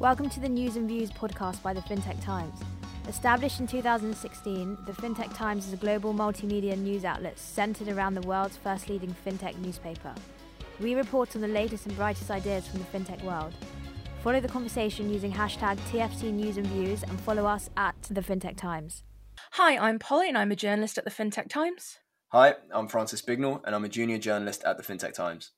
Welcome to the News and Views podcast by the FinTech Times. Established in 2016, the FinTech Times is a global multimedia news outlet centered around the world's first leading FinTech newspaper. We report on the latest and brightest ideas from the FinTech world. Follow the conversation using hashtag TFC News and Views and follow us at the FinTech Times. Hi, I'm Polly and I'm a journalist at the FinTech Times. Hi, I'm Francis Bignell and I'm a junior journalist at the FinTech Times.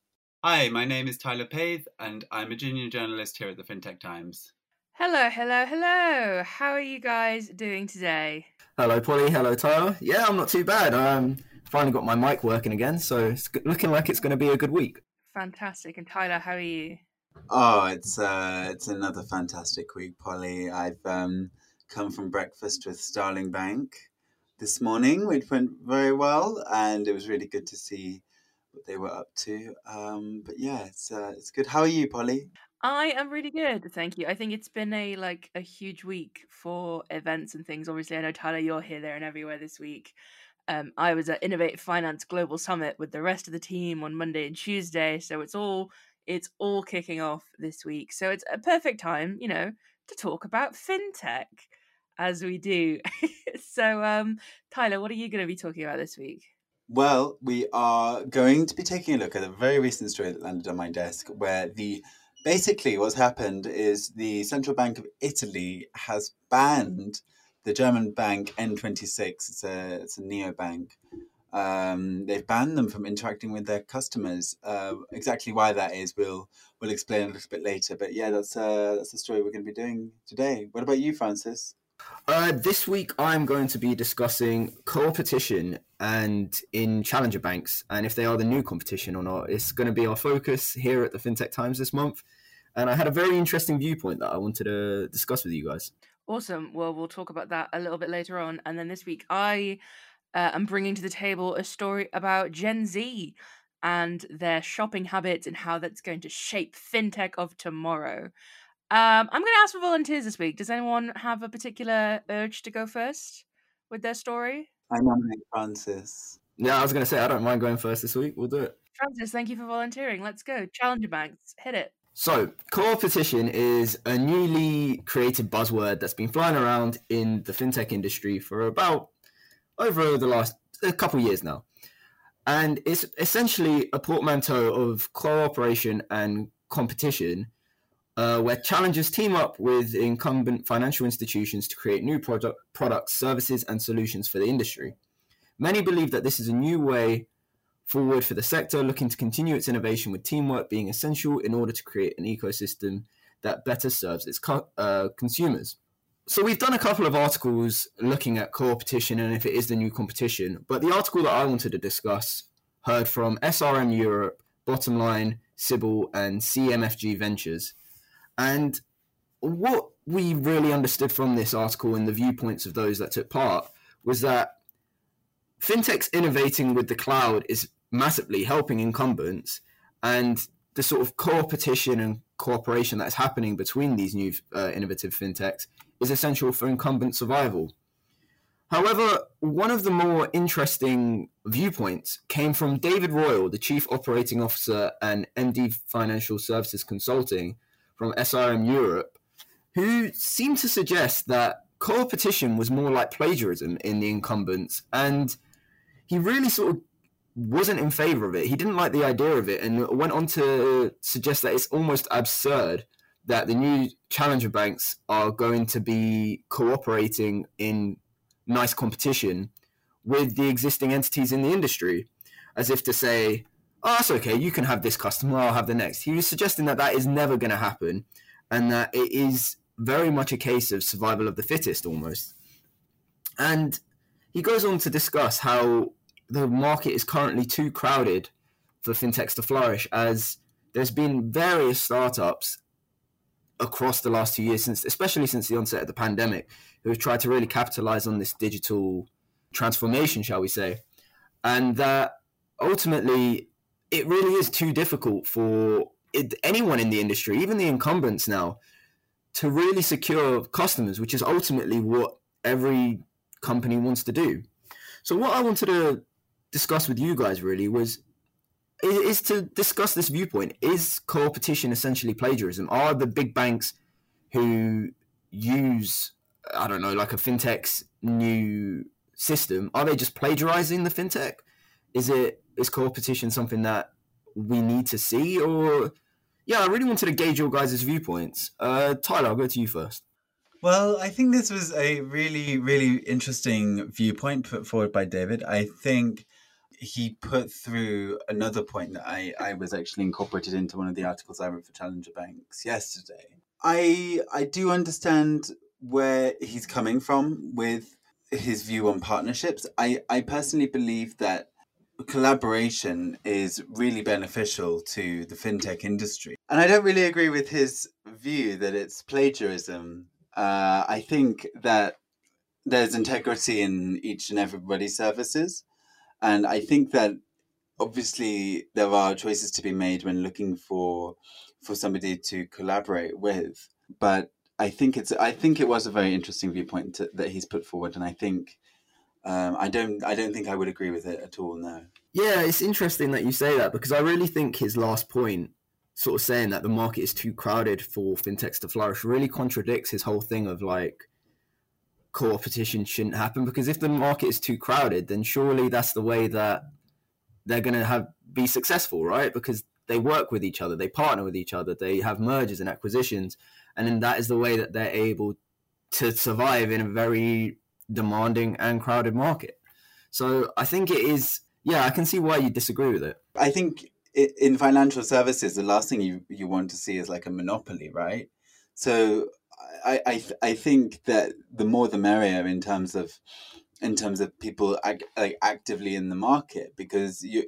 Hi, my name is Tyler Pathe, and I'm a junior journalist here at the FinTech Times. Hello, hello, hello. How are you guys doing today? Hello, Polly. Hello, Tyler. Yeah, I'm not too bad. I um, finally got my mic working again, so it's looking like it's going to be a good week. Fantastic. And Tyler, how are you? Oh, it's uh, it's another fantastic week, Polly. I've um, come from breakfast with Starling Bank this morning, which went very well, and it was really good to see what they were up to. Um, but yeah, it's uh, it's good. How are you, Polly? I am really good, thank you. I think it's been a like a huge week for events and things. Obviously, I know Tyler, you're here, there, and everywhere this week. Um, I was at Innovate Finance Global Summit with the rest of the team on Monday and Tuesday, so it's all it's all kicking off this week. So it's a perfect time, you know, to talk about fintech as we do. so, um, Tyler, what are you going to be talking about this week? Well, we are going to be taking a look at a very recent story that landed on my desk where the basically what's happened is the Central Bank of Italy has banned the German bank N26. It's a it's a neobank. Um, they've banned them from interacting with their customers. Uh, exactly why that is, we'll we'll explain a little bit later. But yeah, that's uh, that's the story we're going to be doing today. What about you, Francis? Uh, this week, I'm going to be discussing co-opetition and in challenger banks, and if they are the new competition or not. It's going to be our focus here at the FinTech Times this month. And I had a very interesting viewpoint that I wanted to discuss with you guys. Awesome. Well, we'll talk about that a little bit later on. And then this week, I uh, am bringing to the table a story about Gen Z and their shopping habits and how that's going to shape fintech of tomorrow. Um, I'm going to ask for volunteers this week. Does anyone have a particular urge to go first with their story? I nominate Francis. Yeah, I was going to say I don't mind going first this week. We'll do it. Francis, thank you for volunteering. Let's go. Challenger banks, hit it. So, co-opetition is a newly created buzzword that's been flying around in the fintech industry for about over the last a couple years now. And it's essentially a portmanteau of cooperation and competition uh, where challengers team up with incumbent financial institutions to create new product, products, services, and solutions for the industry. Many believe that this is a new way forward for the sector, looking to continue its innovation with teamwork being essential in order to create an ecosystem that better serves its co- uh, consumers. So we've done a couple of articles looking at co-opetition and if it is the new competition, but the article that I wanted to discuss heard from SRM Europe, Bottomline, Sybil, and CMFG Ventures and what we really understood from this article and the viewpoints of those that took part was that fintech's innovating with the cloud is massively helping incumbents and the sort of competition and cooperation that's happening between these new uh, innovative fintechs is essential for incumbent survival. However, one of the more interesting viewpoints came from David Royal, the Chief Operating Officer and MD Financial Services Consulting, from SRM Europe, who seemed to suggest that co-opetition was more like plagiarism in the incumbents, and he really sort of wasn't in favor of it. He didn't like the idea of it, and went on to suggest that it's almost absurd that the new challenger banks are going to be cooperating in nice competition with the existing entities in the industry, as if to say, oh, that's okay. You can have this customer. I'll have the next. He was suggesting that that is never going to happen, and that it is very much a case of survival of the fittest almost. And he goes on to discuss how the market is currently too crowded for fintechs to flourish, as there's been various startups across the last two years, since especially since the onset of the pandemic, who have tried to really capitalize on this digital transformation, shall we say, and that ultimately it really is too difficult for it, anyone in the industry, even the incumbents now, to really secure customers, which is ultimately what every company wants to do. So, what I wanted to discuss with you guys really was is to discuss this viewpoint. Is co-opetition essentially plagiarism? Are the big banks who use I don't know, like a fintech's new system, are they just plagiarizing the fintech? Is it is competition something that we need to see, or yeah, I really wanted to gauge your guys' viewpoints. Uh, Tyler, I'll go to you first. Well, I think this was a really, really interesting viewpoint put forward by David. I think he put through another point that I, I was actually incorporated into one of the articles I wrote for Challenger Banks yesterday. I I do understand where he's coming from with his view on partnerships. I, I personally believe that collaboration is really beneficial to the fintech industry. And I don't really agree with his view that it's plagiarism. Uh, I think that there's integrity in each and everybody's services. And I think that obviously there are choices to be made when looking for for somebody to collaborate with. But I think it's I think it was a very interesting viewpoint to, that he's put forward, and I think um, I don't I don't think I would agree with it at all. No. Yeah, it's interesting that you say that because I really think his last point, sort of saying that the market is too crowded for fintechs to flourish, really contradicts his whole thing of like competition shouldn't happen because if the market is too crowded, then surely that's the way that they're going to have be successful, right? Because they work with each other, they partner with each other, they have mergers and acquisitions, and then that is the way that they're able to survive in a very demanding and crowded market. So I think it is. Yeah, I can see why you disagree with it. I think in financial services, the last thing you, you want to see is like a monopoly, right? So I, I I think that the more the merrier in terms of in terms of people like actively in the market because you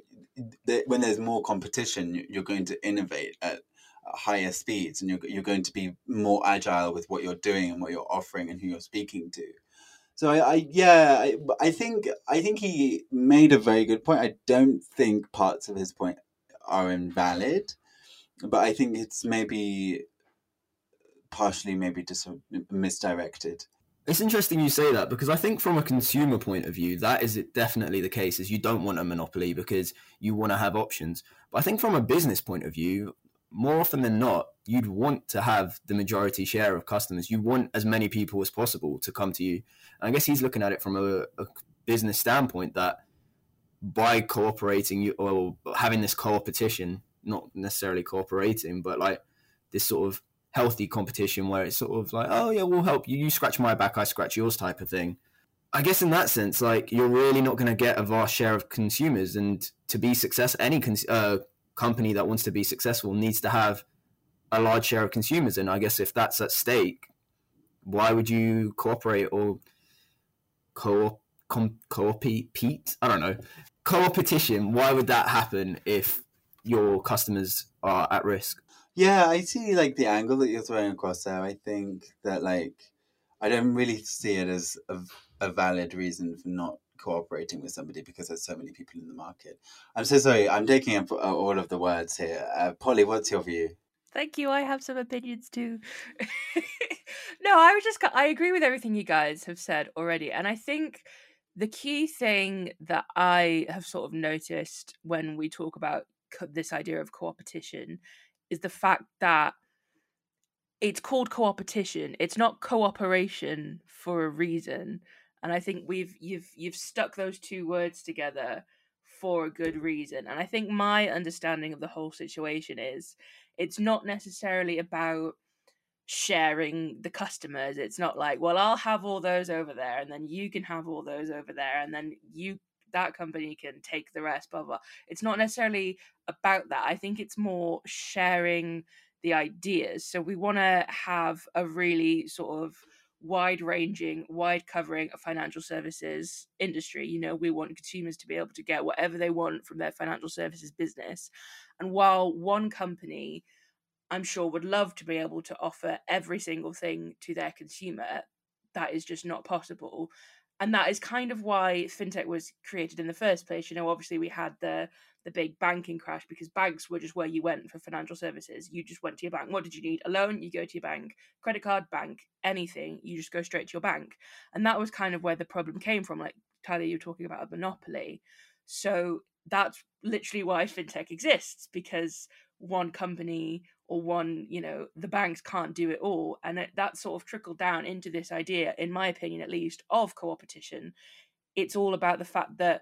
when there's more competition you're going to innovate at higher speeds and you're, you're going to be more agile with what you're doing and what you're offering and who you're speaking to so I, I yeah I, I think I think he made a very good point I don't think parts of his point are invalid but I think it's maybe partially maybe just misdirected it's interesting you say that because I think from a consumer point of view, that is definitely the case. Is you don't want a monopoly because you want to have options. But I think from a business point of view, more often than not, you'd want to have the majority share of customers. You want as many people as possible to come to you. And I guess he's looking at it from a, a business standpoint that by cooperating you or having this competition, not necessarily cooperating, but like this sort of healthy competition where it's sort of like, oh yeah, we'll help you. You scratch my back, I scratch yours type of thing. I guess in that sense, like you're really not going to get a vast share of consumers, and to be success, any cons- uh, company that wants to be successful needs to have a large share of consumers. And I guess if that's at stake, why would you cooperate or co com- compete? I don't know. Co-opetition. Why would that happen if your customers are at risk? Yeah, I see like the angle that you're throwing across there. I think that like I don't really see it as a, a valid reason for not cooperating with somebody because there's so many people in the market. I'm so sorry. I'm taking up uh, all of the words here. Uh, Polly, what's your view? Thank you. I have some opinions too. no, I was just I agree with everything you guys have said already, and I think the key thing that I have sort of noticed when we talk about this idea of competition is the fact that it's called co-opetition it's not cooperation for a reason and i think we've you've you've stuck those two words together for a good reason and i think my understanding of the whole situation is it's not necessarily about sharing the customers it's not like well i'll have all those over there and then you can have all those over there and then you that company can take the rest, blah, blah. It's not necessarily about that. I think it's more sharing the ideas. So we want to have a really sort of wide ranging, wide covering of financial services industry. You know, we want consumers to be able to get whatever they want from their financial services business. And while one company, I'm sure, would love to be able to offer every single thing to their consumer, that is just not possible and that is kind of why fintech was created in the first place you know obviously we had the the big banking crash because banks were just where you went for financial services. You just went to your bank. What did you need? A loan you go to your bank. Credit card bank. Anything you just go straight to your bank. And that was kind of where the problem came from like tyler you were talking about a monopoly. So that's literally why fintech exists because one company or one you know the banks can't do it all and it, that sort of trickled down into this idea in my opinion at least of co-opetition. It's all about the fact that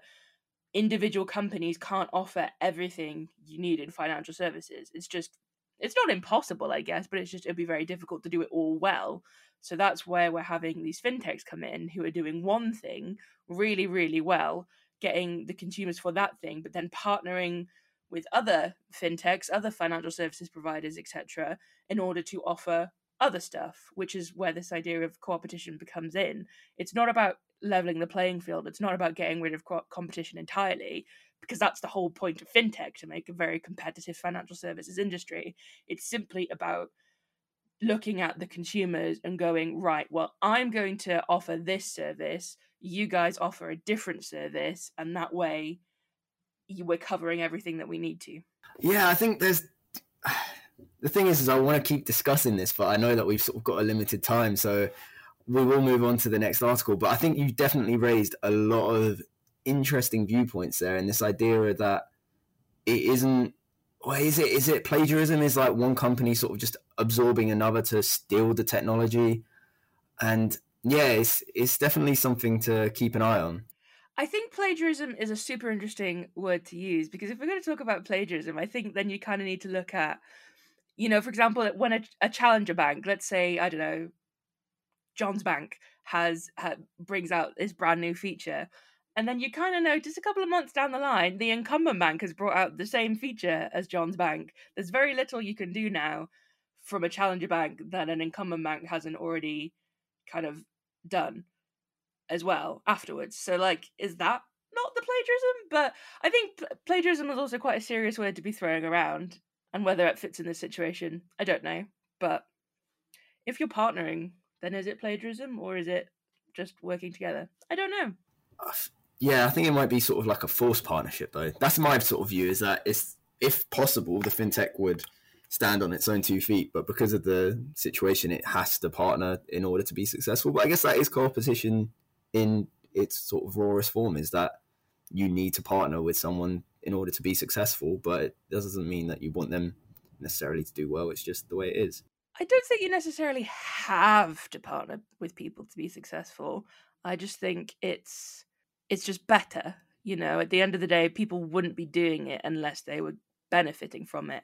individual companies can't offer everything you need in financial services. It's just it's not impossible i guess but it's just it'd be very difficult to do it all well. So that's where we're having these fintechs come in who are doing one thing really really well getting the consumers for that thing but then partnering with other fintechs, other financial services providers, etc., in order to offer other stuff, which is where this idea of co-opetition becomes in. It's not about leveling the playing field. It's not about getting rid of co- competition entirely, because that's the whole point of fintech to make a very competitive financial services industry. It's simply about looking at the consumers and going, right, well, I'm going to offer this service, you guys offer a different service, and that way we're covering everything that we need to. Yeah, I think there's the thing is, is I want to keep discussing this, but I know that we've sort of got a limited time, so we will move on to the next article. But I think you definitely raised a lot of interesting viewpoints there, and this idea that it isn't. Well, is it is it plagiarism? Is like one company sort of just absorbing another to steal the technology, and yeah, it's it's definitely something to keep an eye on. I think plagiarism is a super interesting word to use because if we're going to talk about plagiarism, I think then you kind of need to look at, you know, for example, when a, a challenger bank, let's say, I don't know, John's Bank has, brings out this brand new feature, and then you kind of notice a couple of months down the line, the incumbent bank has brought out the same feature as John's Bank. There's very little you can do now from a challenger bank that an incumbent bank hasn't already kind of done as well afterwards. So like, is that not the plagiarism? But I think pl- plagiarism is also quite a serious word to be throwing around, and whether it fits in this situation, I don't know. But if you're partnering, then is it plagiarism or is it just working together? I don't know. Yeah, I think it might be sort of like a forced partnership, though. That's my sort of view. Is that it's if possible, the fintech would stand on its own two feet, but because of the situation, it has to partner in order to be successful. But I guess that is competition in its sort of rawest form is that you need to partner with someone in order to be successful, but it doesn't mean that you want them necessarily to do well. It's just the way it is. I don't think you necessarily have to partner with people to be successful. I just think it's it's just better. You know, at the end of the day, people wouldn't be doing it unless they were benefiting from it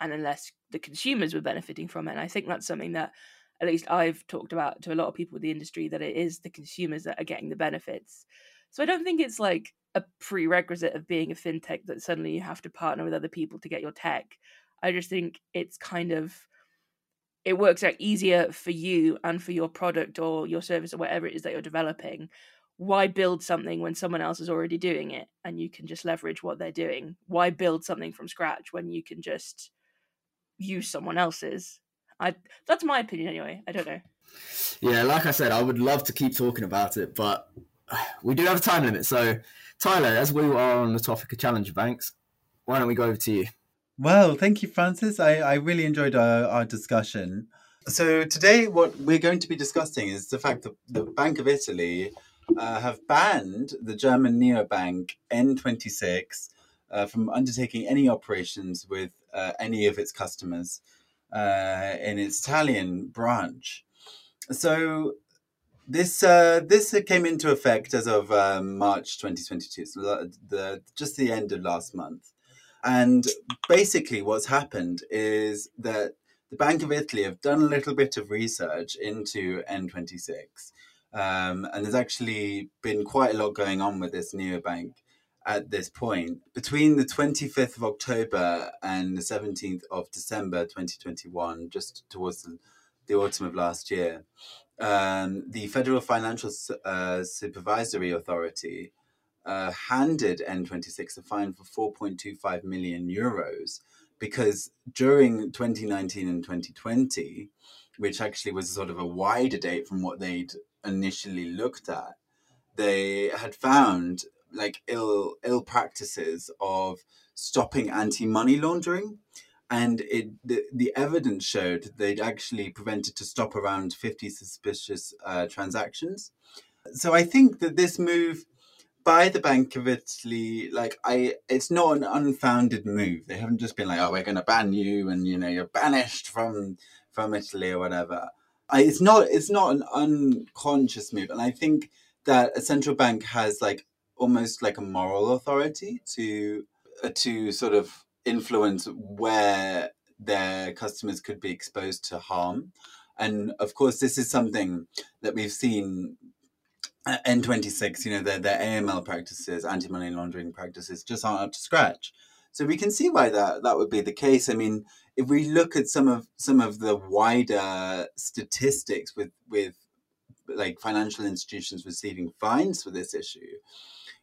and unless the consumers were benefiting from it. And I think that's something that at least I've talked about to a lot of people in the industry that it is the consumers that are getting the benefits. So I don't think it's like a prerequisite of being a fintech that suddenly you have to partner with other people to get your tech. I just think it's kind of it works out easier for you and for your product or your service or whatever it is that you're developing. Why build something when someone else is already doing it and you can just leverage what they're doing? Why build something from scratch when you can just use someone else's? I that's my opinion anyway. I don't know. Yeah, like I said, I would love to keep talking about it, but we do have a time limit. So, Tyler, as we are on the topic of challenger banks, why don't we go over to you? Well, thank you, Francis. I, I really enjoyed our, our discussion. So today, what we're going to be discussing is the fact that the Bank of Italy uh, have banned the German neobank N26 uh, from undertaking any operations with uh, any of its customers uh, in its Italian branch. So this uh, this came into effect as of um, March 2022, so the, just the end of last month. And basically, what's happened is that the Bank of Italy have done a little bit of research into N26. Um, and there's actually been quite a lot going on with this new neobank at this point. Between the 25th of October and the 17th of December 2021, just towards the, the autumn of last year, um, the Federal Financial uh, Supervisory Authority uh, handed N26 a fine for 4.25 million euros because during 2019 and 2020, which actually was sort of a wider date from what they'd initially looked at, they had found like ill ill practices of stopping anti-money laundering and it the, the evidence showed they'd actually prevented to stop around 50 suspicious uh, transactions so i think that this move by the Bank of Italy, like I, it's not an unfounded move. They haven't just been like, "Oh, we're going to ban you," and you know, you're banished from from Italy or whatever. I, it's not. It's not an unconscious move, and I think that a central bank has like almost like a moral authority to uh, to sort of influence where their customers could be exposed to harm. And of course, this is something that we've seen N26, you know, their, their AML practices, anti money laundering practices just aren't up to scratch. So we can see why that, that would be the case. I mean, if we look at some of some of the wider statistics with with like financial institutions receiving fines for this issue,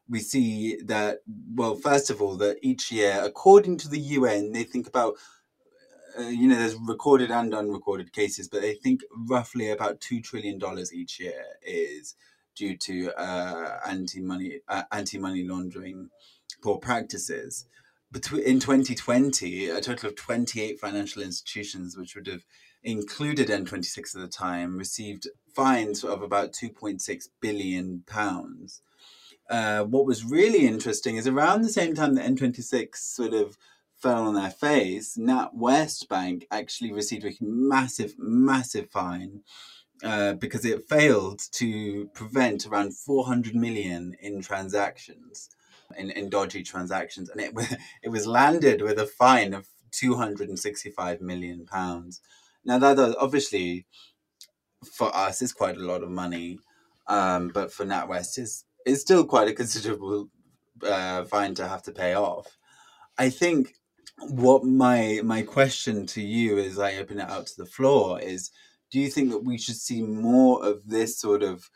we see that well, first of all, that each year, according to the UN, they think about uh, you know, there's recorded and unrecorded cases, but they think roughly about two trillion dollars each year is due to uh, anti money uh, anti money laundering poor practices. Between in 2020, a total of 28 financial institutions, which would have included N26 at the time, received fines of about 2.6 billion pounds. Uh, what was really interesting is around the same time that N26 sort of fell on their face, NatWest Bank actually received a massive, massive fine uh, because it failed to prevent around 400 million in transactions, in, in dodgy transactions. And it, it was landed with a fine of 265 million pounds. Now, that obviously for us is quite a lot of money, um, but for NatWest is is still quite a considerable uh, fine to have to pay off. I think what my my question to you as I open it out to the floor is do you think that we should see more of this sort of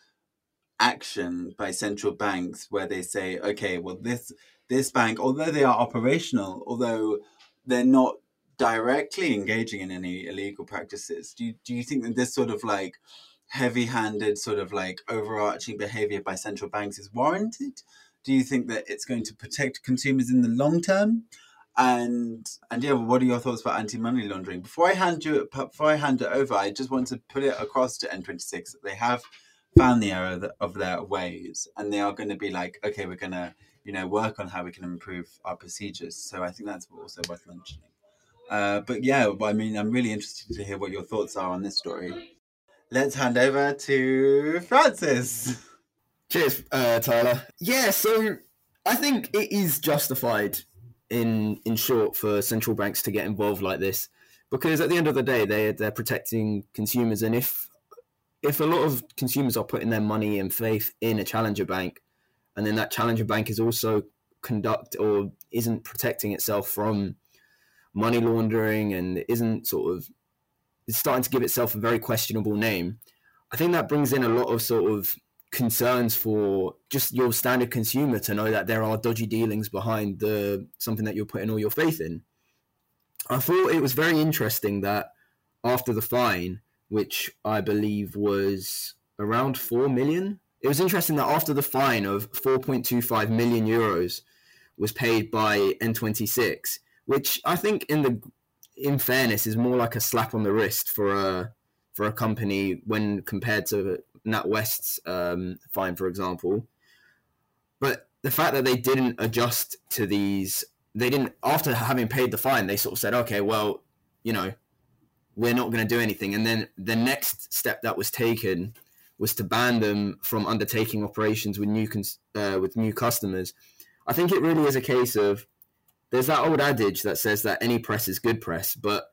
action by central banks where they say okay well this this bank although they are operational although they're not directly engaging in any illegal practices do you, do you think that this sort of like heavy-handed sort of like overarching behavior by central banks is warranted do you think that it's going to protect consumers in the long term and and yeah, what are your thoughts about anti money laundering? Before I hand you before I hand it over, I just want to put it across to N26 that they have found the error of their ways, and they are going to be like, okay, we're going to you know work on how we can improve our procedures. So I think that's also worth mentioning. Uh, but yeah, I mean, I'm really interested to hear what your thoughts are on this story. Let's hand over to Francis. Cheers, uh, Tyler. Yeah, so I think it is justified in in short for central banks to get involved like this because at the end of the day they they're protecting consumers and if if a lot of consumers are putting their money and faith in a challenger bank and then that challenger bank is also conduct or isn't protecting itself from money laundering and isn't sort of it's starting to give itself a very questionable name i think that brings in a lot of sort of concerns for just your standard consumer to know that there are dodgy dealings behind the something that you're putting all your faith in. I thought it was very interesting that after the fine, which I believe was around four million, it was interesting that after the fine of 4.25 million euros was paid by N26, which I think in the in fairness is more like a slap on the wrist for a for a company when compared to NatWest's um, fine, for example. But the fact that they didn't adjust to these, they didn't, after having paid the fine, they sort of said, okay, well, you know, we're not going to do anything. And then the next step that was taken was to ban them from undertaking operations with new cons- uh, with new customers. I think it really is a case of there's that old adage that says that any press is good press, but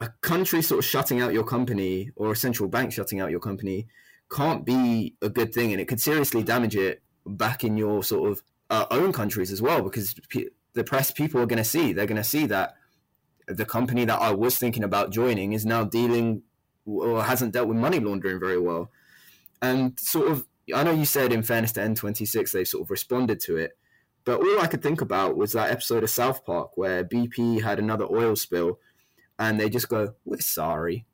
a country sort of shutting out your company or a central bank shutting out your company can't be a good thing, and it could seriously damage it back in your sort of uh, own countries as well, because the press people are going to see they're going to see that the company that I was thinking about joining is now dealing or hasn't dealt with money laundering very well, and sort of I know you said in fairness to N26 they've sort of responded to it, but all I could think about was that episode of South Park where BP had another oil spill, and they just go, "We're sorry,"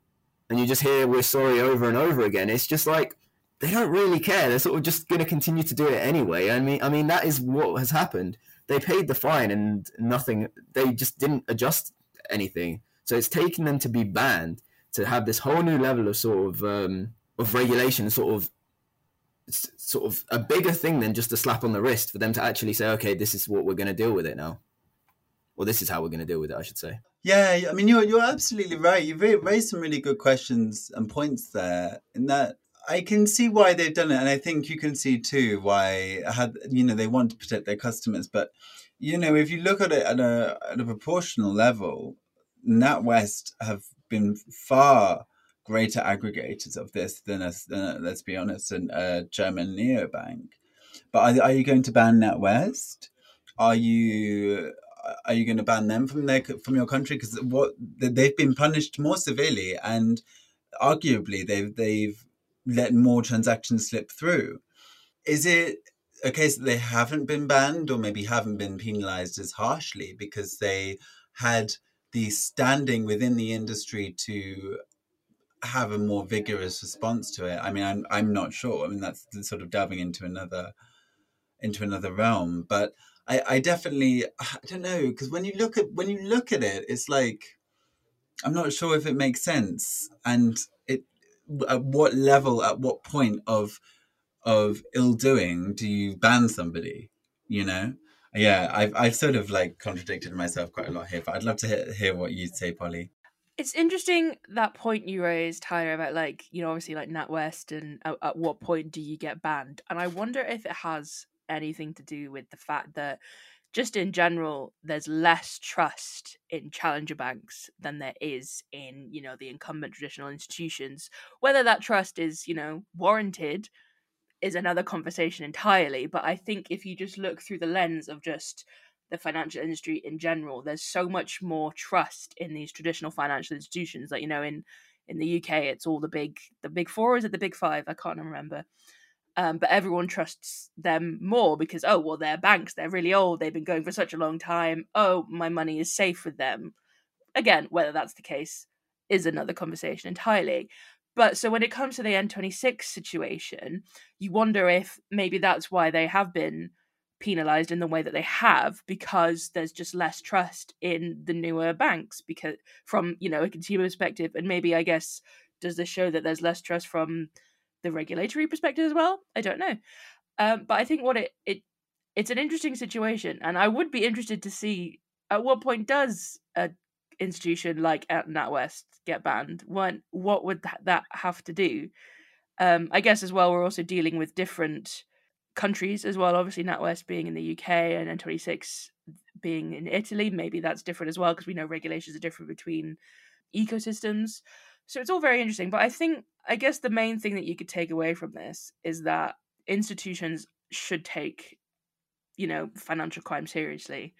and you just hear we're sorry over and over again. It's just like they don't really care. They're sort of just going to continue to do it anyway. I mean, I mean that is what has happened. They paid the fine and nothing. They just didn't adjust anything. So it's taken them to be banned to have this whole new level of sort of um, of regulation, sort of sort of a bigger thing than just a slap on the wrist for them to actually say, okay, this is what we're going to deal with it now, or this is how we're going to deal with it, I should say. Yeah, I mean, you're you're absolutely right. You've raised some really good questions and points there. In that, I can see why they've done it, and I think you can see too why had you know they want to protect their customers. But you know, if you look at it at a at a proportional level, NatWest have been far greater aggregators of this than us. Than, uh, let's be honest, an, a German neobank. But are, are you going to ban NatWest? Are you uh, are you going to ban them from their from your country because what they've been punished more severely and arguably they've they've let more transactions slip through is it a case that they haven't been banned or maybe haven't been penalized as harshly because they had the standing within the industry to have a more vigorous response to it i mean i'm i'm not sure i mean that's sort of delving into another into another realm but I, I definitely I don't know because when you look at when you look at it, it's like I'm not sure if it makes sense and it at what level at what point of of ill doing do you ban somebody? You know, yeah, I've I've sort of like contradicted myself quite a lot here, but I'd love to hear, hear what you say, Polly. It's interesting that point you raised, Tyler, about like you know obviously like NatWest and at, at what point do you get banned? And I wonder if it has anything to do with the fact that just in general there's less trust in challenger banks than there is in you know the incumbent traditional institutions whether that trust is you know warranted is another conversation entirely but i think if you just look through the lens of just the financial industry in general there's so much more trust in these traditional financial institutions that you know in in the uk it's all the big the big four is it the big five? I can't remember. Um, but everyone trusts them more because oh well they're banks they're really old they've been going for such a long time oh my money is safe with them. Again whether that's the case is another conversation entirely. But so when it comes to the n26 situation you wonder if maybe that's why they have been penalized in the way that they have because there's just less trust in the newer banks because from you know a consumer perspective and maybe i guess does this show that there's less trust from the regulatory perspective as well. I don't know, um, but I think what it it it's an interesting situation, and I would be interested to see at what point does a institution like NatWest get banned? What what would that have to do? Um, I guess as well, we're also dealing with different countries as well. Obviously, NatWest being in the UK and N26 being in Italy, maybe that's different as well because we know regulations are different between ecosystems. So it's all very interesting. But I think, I guess the main thing that you could take away from this is that institutions should take, you know, financial crime seriously.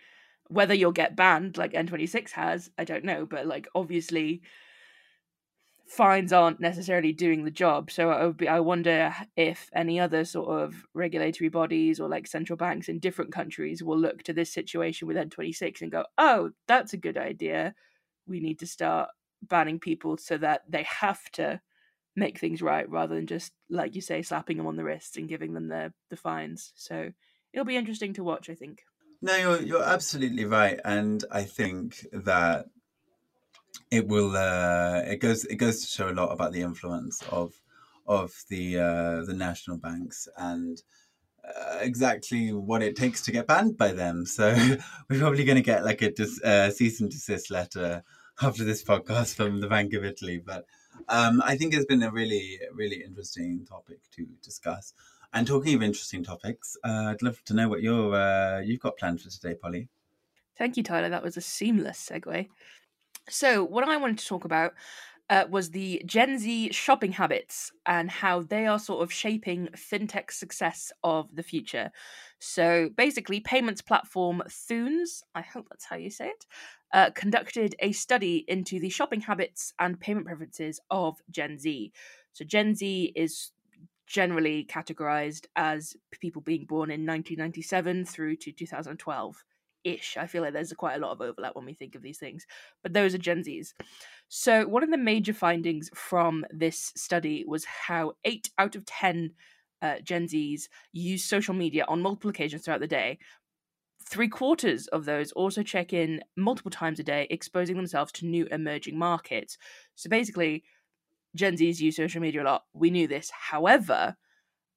Whether you'll get banned like N26 has, I don't know. But like, obviously, fines aren't necessarily doing the job. So I be, I wonder if any other sort of regulatory bodies or like central banks in different countries will look to this situation with N26 and go, "Oh, that's a good idea. We need to start banning people so that they have to make things right rather than just like you say slapping them on the wrists and giving them the the fines so it'll be interesting to watch i think no you're you're absolutely right and i think that it will uh it goes it goes to show a lot about the influence of of the uh the national banks and uh, exactly what it takes to get banned by them so we're probably going to get like a dis- uh, cease and desist letter after this podcast from the Bank of Italy. But um, I think it's been a really, really interesting topic to discuss. And talking of interesting topics, uh, I'd love to know what you're, uh, you've got planned for today, Polly. Thank you, Tyler. That was a seamless segue. So, what I wanted to talk about uh, was the Gen Z shopping habits and how they are sort of shaping fintech success of the future. So, basically, payments platform Thunes, I hope that's how you say it, uh, conducted a study into the shopping habits and payment preferences of Gen Z. So, Gen Z is generally categorized as people being born in 1997 through to 2012 ish. I feel like there's quite a lot of overlap when we think of these things, but those are Gen Zs. So, one of the major findings from this study was how eight out of 10 uh, Gen Zs use social media on multiple occasions throughout the day. Three quarters of those also check in multiple times a day, exposing themselves to new emerging markets. So, basically, Gen Zs use social media a lot. We knew this. However,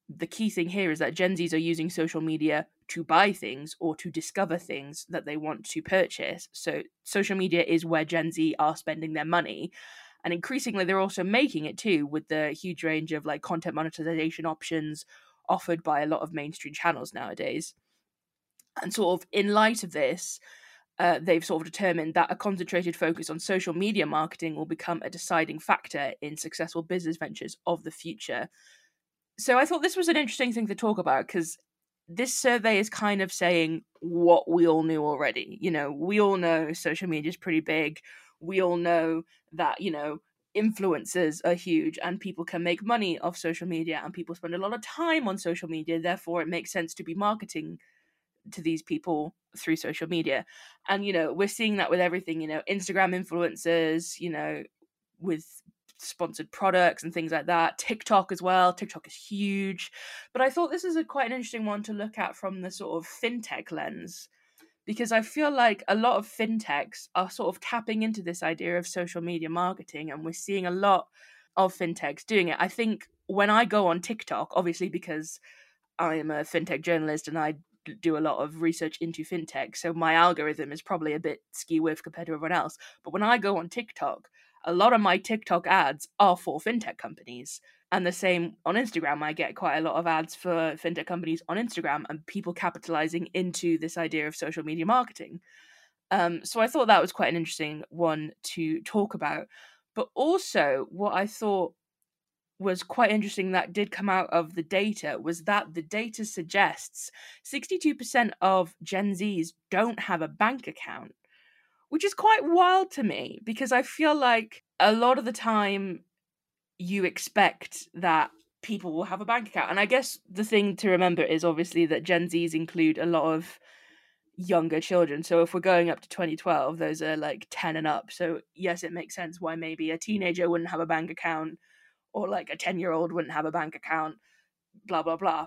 the key thing here is that Gen Zs are using social media to buy things or to discover things that they want to purchase. So social media is where Gen Z are spending their money. And increasingly they're also making it too with the huge range of like content monetization options offered by a lot of mainstream channels nowadays. And sort of in light of this, uh, they've sort of determined that a concentrated focus on social media marketing will become a deciding factor in successful business ventures of the future. So I thought this was an interesting thing to talk about because this survey is kind of saying what we all knew already. You know, we all know social media is pretty big. We all know that, you know, influencers are huge and people can make money off social media and people spend a lot of time on social media. Therefore, it makes sense to be marketing to these people through social media. And, you know, we're seeing that with everything, you know, Instagram influencers, you know, with sponsored products and things like that. TikTok as well. TikTok is huge. But I thought this is a quite an interesting one to look at from the sort of fintech lens because I feel like a lot of fintechs are sort of tapping into this idea of social media marketing and we're seeing a lot of fintechs doing it. I think when I go on TikTok, obviously because I am a fintech journalist and I do a lot of research into fintech, so my algorithm is probably a bit skew with compared to everyone else. But when I go on TikTok, a lot of my TikTok ads are for fintech companies. And the same on Instagram, I get quite a lot of ads for fintech companies on Instagram and people capitalizing into this idea of social media marketing. Um, so I thought that was quite an interesting one to talk about. But also, what I thought was quite interesting that did come out of the data was that the data suggests 62% of Gen Zs don't have a bank account, which is quite wild to me because I feel like a lot of the time you expect that people will have a bank account. And I guess the thing to remember is obviously that Gen Zs include a lot of younger children. So if we're going up to 2012, those are like 10 and up. So yes, it makes sense why maybe a teenager wouldn't have a bank account or like a 10 year old wouldn't have a bank account blah blah blah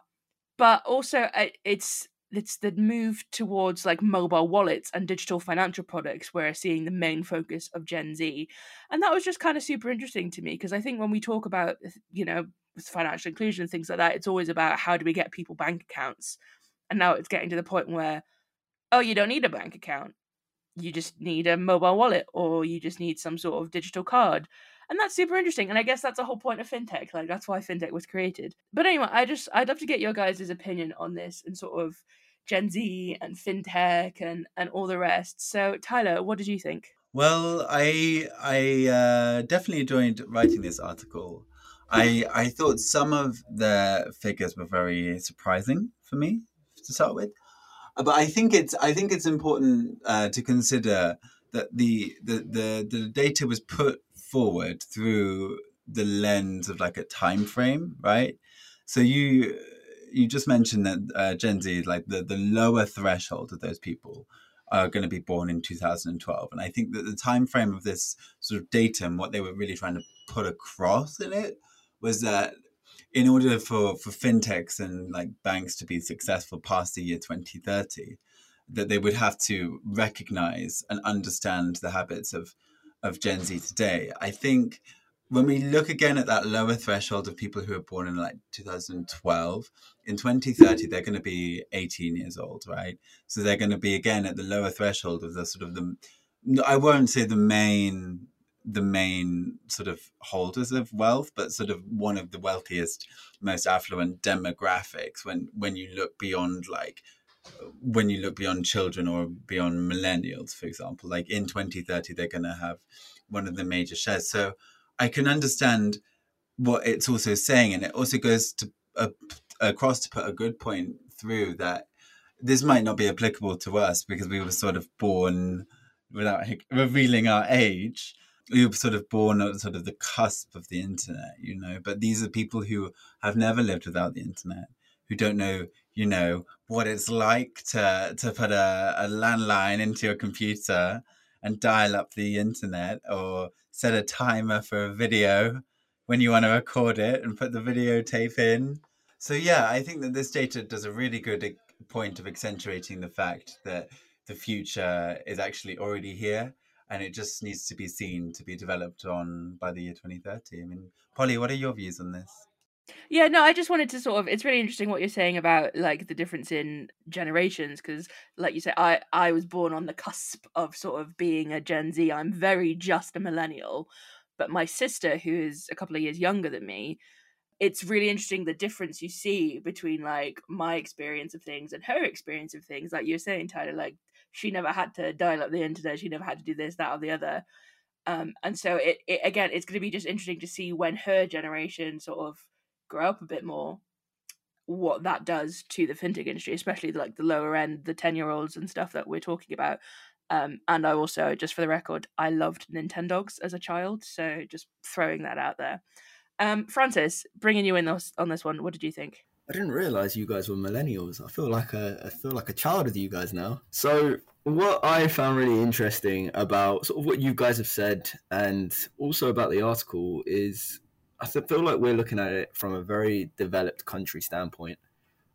but also it's it's the move towards like mobile wallets and digital financial products where seeing the main focus of gen z. And that was just kind of super interesting to me because i think when we talk about uh, you know financial inclusion and things like that it's always about how do we get people bank accounts. And now it's getting to the point where oh you don't need a bank account. You just need a mobile wallet or you just need some sort of digital card. And that's super interesting and i guess that's the whole point of fintech like that's why fintech was created. But anyway i just i'd love to get your guys' opinion on this and sort of gen z and fintech and and all the rest. So tyler what did you think? Well i i uh, definitely enjoyed writing this article. I i thought some of the figures were very surprising for me to start with. Uh, but i think it's i think it's important uh, to consider that the, the the the data was put forward through the lens of like a time frame, right? So you you just mentioned that uh, Gen Z, like the the lower threshold of those people, are going to be born in 2012, and I think that the time frame of this sort of datum, what they were really trying to put across in it was that in order for for fintechs and like banks to be successful past the year 2030 that they would have to recognize and understand the habits of of Gen Z today. I think when we look again at that lower threshold of people who are born in like 2012, in 2030 they're going to be 18 years old, right? So they're going to be again at the lower threshold of the sort of the I won't say the main the main sort of holders of wealth, but sort of one of the wealthiest, most affluent demographics when when you look beyond like when you look beyond children or beyond millennials, for example, like in 2030, they're going to have one of the major shares. So I can understand what it's also saying. And it also goes to across to put a good point through that this might not be applicable to us because we were sort of born without revealing our age. We were sort of born at sort of the cusp of the internet, you know, but these are people who have never lived without the internet, who don't know you know what it's like to to put a, a landline into your computer and dial up the internet or set a timer for a video when you want to record it and put the videotape in. So yeah i think that this data does a really good point of accentuating the fact that the future is actually already here and it just needs to be seen to be developed on by the year 2030 i mean polly what are your views on this Yeah, no, I just wanted to sort of it's really interesting what you're saying about like the difference in generations because like you say I I was born on the cusp of sort of being a Gen Z. I'm very just a millennial, but my sister who is a couple of years younger than me, it's really interesting the difference you see between like my experience of things and her experience of things. Like you're saying Tyler like she never had to dial up the internet, she never had to do this that or the other. Um and so it, it again it's going to be just interesting to see when her generation sort of grow up a bit more what that does to the fintech industry especially like the lower end the 10 year olds and stuff that we're talking about um, and i also just for the record i loved nintendogs as a child so just throwing that out there um, francis bringing you in this, on this one what did you think I didn't realize you guys were millennials. I feel like a I feel like a child with you guys now. So what I found really interesting about sort of what you guys have said and also about the article is I feel like we're looking at it from a very developed country standpoint.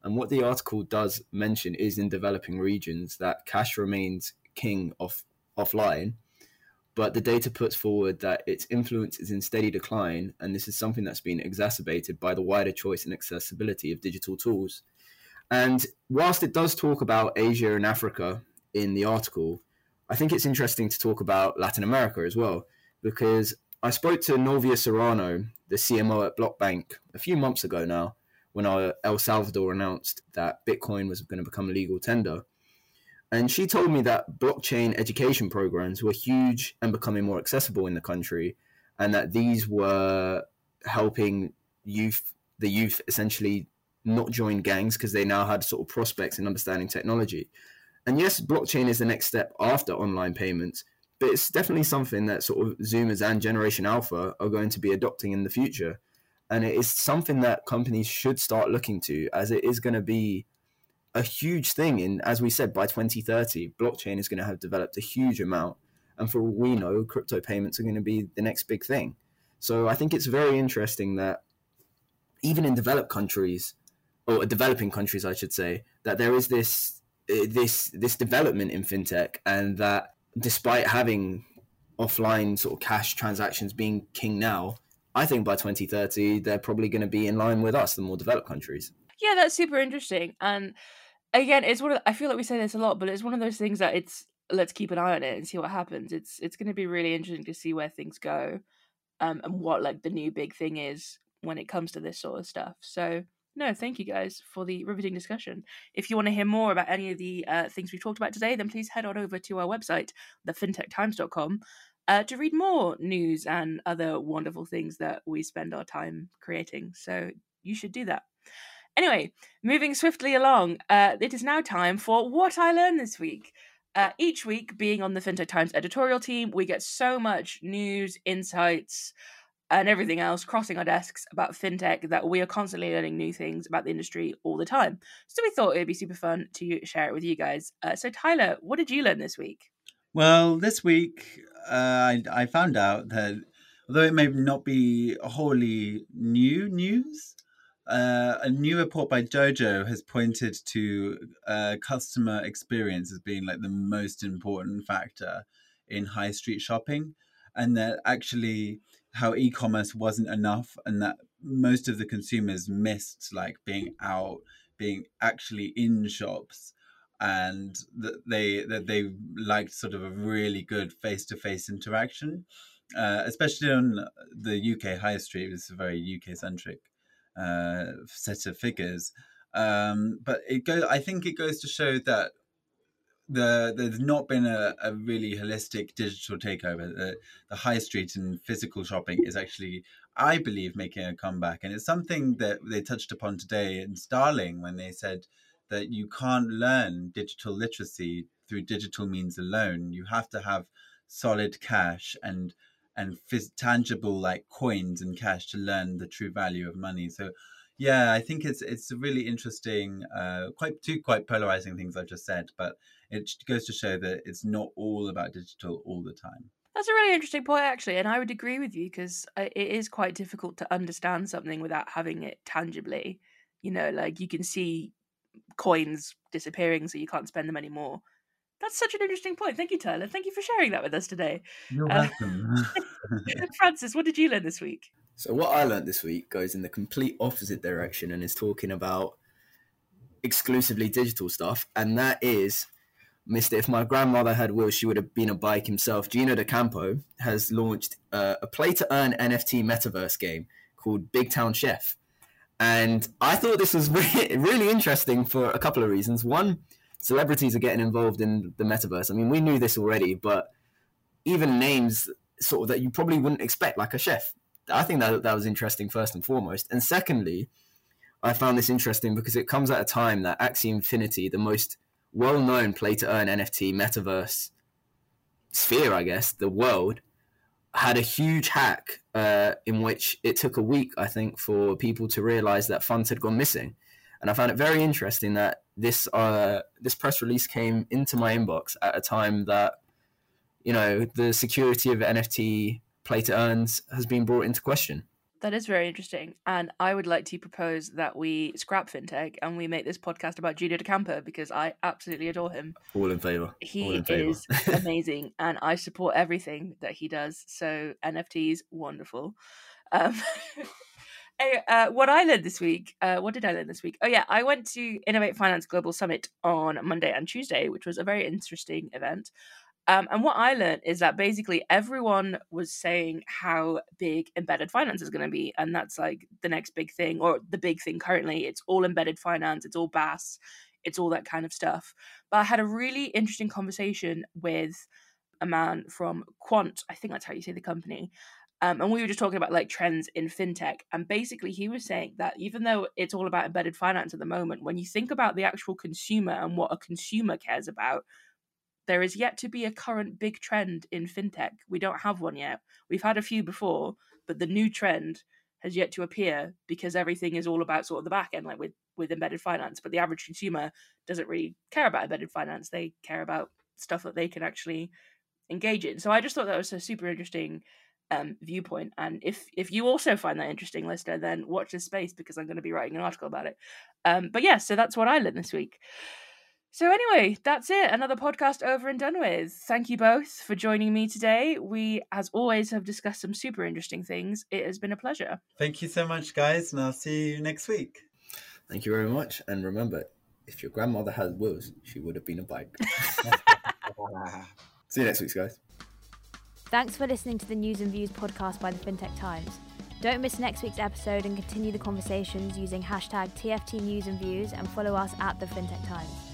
And what the article does mention is in developing regions that cash remains king off offline, but the data puts forward that its influence is in steady decline, and this is something that's been exacerbated by the wider choice and accessibility of digital tools. And whilst it does talk about Asia and Africa in the article, I think it's interesting to talk about Latin America as well, because I spoke to Novia Serrano, the CMO at Blockbank, a few months ago now, when our El Salvador announced that Bitcoin was going to become a legal tender. And she told me that blockchain education programs were huge and becoming more accessible in the country, and that these were helping youth, the youth essentially not join gangs because they now had sort of prospects in understanding technology. And yes, blockchain is the next step after online payments, but it's definitely something that sort of Zoomers and Generation Alpha are going to be adopting in the future. And it is something that companies should start looking to as it is going to be a huge thing. In, as we said, by 2030, blockchain is going to have developed a huge amount. And for all we know, crypto payments are going to be the next big thing. So I think it's very interesting that even in developed countries, or developing countries, I should say, that there is this eh, this this development in fintech, and that despite having offline sort of cash transactions being king now, I think by 2030 they're probably going to be in line with us, the more developed countries. Yeah, that's super interesting. And again, it's one of I feel like we say this a lot, but it's one of those things that it's let's keep an eye on it and see what happens. It's it's going to be really interesting to see where things go, um, and what like the new big thing is when it comes to this sort of stuff. So no, thank you guys for the riveting discussion. If you want to hear more about any of the uh, things we've talked about today, then please head on over to our website, thefintechtimes.com, uh, to read more news and other wonderful things that we spend our time creating. So you should do that. Anyway, moving swiftly along, uh, it is now time for What I Learned This Week. Uh, each week, being on the FinTech Times editorial team, we get so much news, insights, and everything else crossing our desks about fintech that we are constantly learning new things about the industry all the time. So we thought it would be super fun to share it with you guys. Uh, so, Tyler, what did you learn this week? Well, this week uh, I, I found out that although it may not be wholly new news, uh, a new report by Dojo has pointed to uh, customer experience as being like the most important factor in high street shopping, and that actually how e-commerce wasn't enough and that most of the consumers missed like being out being actually in shops and that they that they liked sort of a really good face-to-face interaction uh, especially on the UK high street it's a very UK centric uh, set of figures. Um, but it goes I think it goes to show that the there's not been a, a really holistic digital takeover. The, the high street and physical shopping is actually, I believe, making a comeback, and it's something that they touched upon today in Starling when they said that you can't learn digital literacy through digital means alone. You have to have solid cash and and phys- tangible like coins and cash to learn the true value of money. So yeah, I think it's it's a really interesting, uh, quite two quite polarizing things I've just said, but it goes to show that it's not all about digital all the time. That's a really interesting point, actually, and I would agree with you because it is quite difficult to understand something without having it tangibly. You know, like you can see coins disappearing, so you can't spend them anymore. That's such an interesting point. Thank you, Tyler. Thank you for sharing that with us today. You're uh, welcome. Francis, what did you learn this week? So what I learned this week goes in the complete opposite direction and is talking about exclusively digital stuff, and that is Mr. If my grandmother had will, she would have been a bike himself. Gino D'Acampo has launched uh, a play to earn NFT metaverse game called Big Town Chef. And I thought this was really interesting for a couple of reasons. One, celebrities are getting involved in the metaverse. I mean, we knew this already, but even names sort of that you probably wouldn't expect, like a chef. I think that that was interesting first and foremost. And secondly, I found this interesting because it comes at a time that Axie Infinity, the most well-known play-to-earn NFT metaverse sphere, I guess, the world, had a huge hack uh, in which it took a week, I think, for people to realize that funds had gone missing. And I found it very interesting that this uh, this press release came into my inbox at a time that you know the security of NFT play to earns has been brought into question. That is very interesting. And I would like to propose that we scrap fintech and we make this podcast about Gino D'Acampo because I absolutely adore him. All in favor. He in favor. is amazing and I support everything that he does. So NFTs, wonderful. Um, uh, what I learned this week, uh, what did I learn this week? Oh, yeah, I went to Innovate Finance Global Summit on Monday and Tuesday, which was a very interesting event. Um, and what I learned is that basically everyone was saying how big embedded finance is going to be. And that's like the next big thing, or the big thing currently. It's all embedded finance, it's all BaaS, it's all that kind of stuff. But I had a really interesting conversation with a man from Quant, I think that's how you say the company. Um, and we were just talking about like trends in fintech. And basically, he was saying that even though it's all about embedded finance at the moment, when you think about the actual consumer and what a consumer cares about, there is yet to be a current big trend in fintech. We don't have one yet. We've had a few before, but the new trend has yet to appear because everything is all about sort of the back end, like with with embedded finance. But the average consumer doesn't really care about embedded finance. They care about stuff that they can actually engage in. So I just thought that was a super interesting um, viewpoint. And if if you also find that interesting, listener, then watch this space because I'm going to be writing an article about it. Um, but yeah, so that's what I learned this week. So, anyway, that's it. Another podcast over and done with. Thank you both for joining me today. We, as always, have discussed some super interesting things. It has been a pleasure. Thank you so much, guys, and I'll see you next week. Thank you very much. And remember, if your grandmother had wheels, she would have been a bike. see you next week, guys. Thanks for listening to the News and Views podcast by the FinTech Times. Don't miss next week's episode and continue the conversations using hashtag TFT News and Views and follow us at the FinTech Times.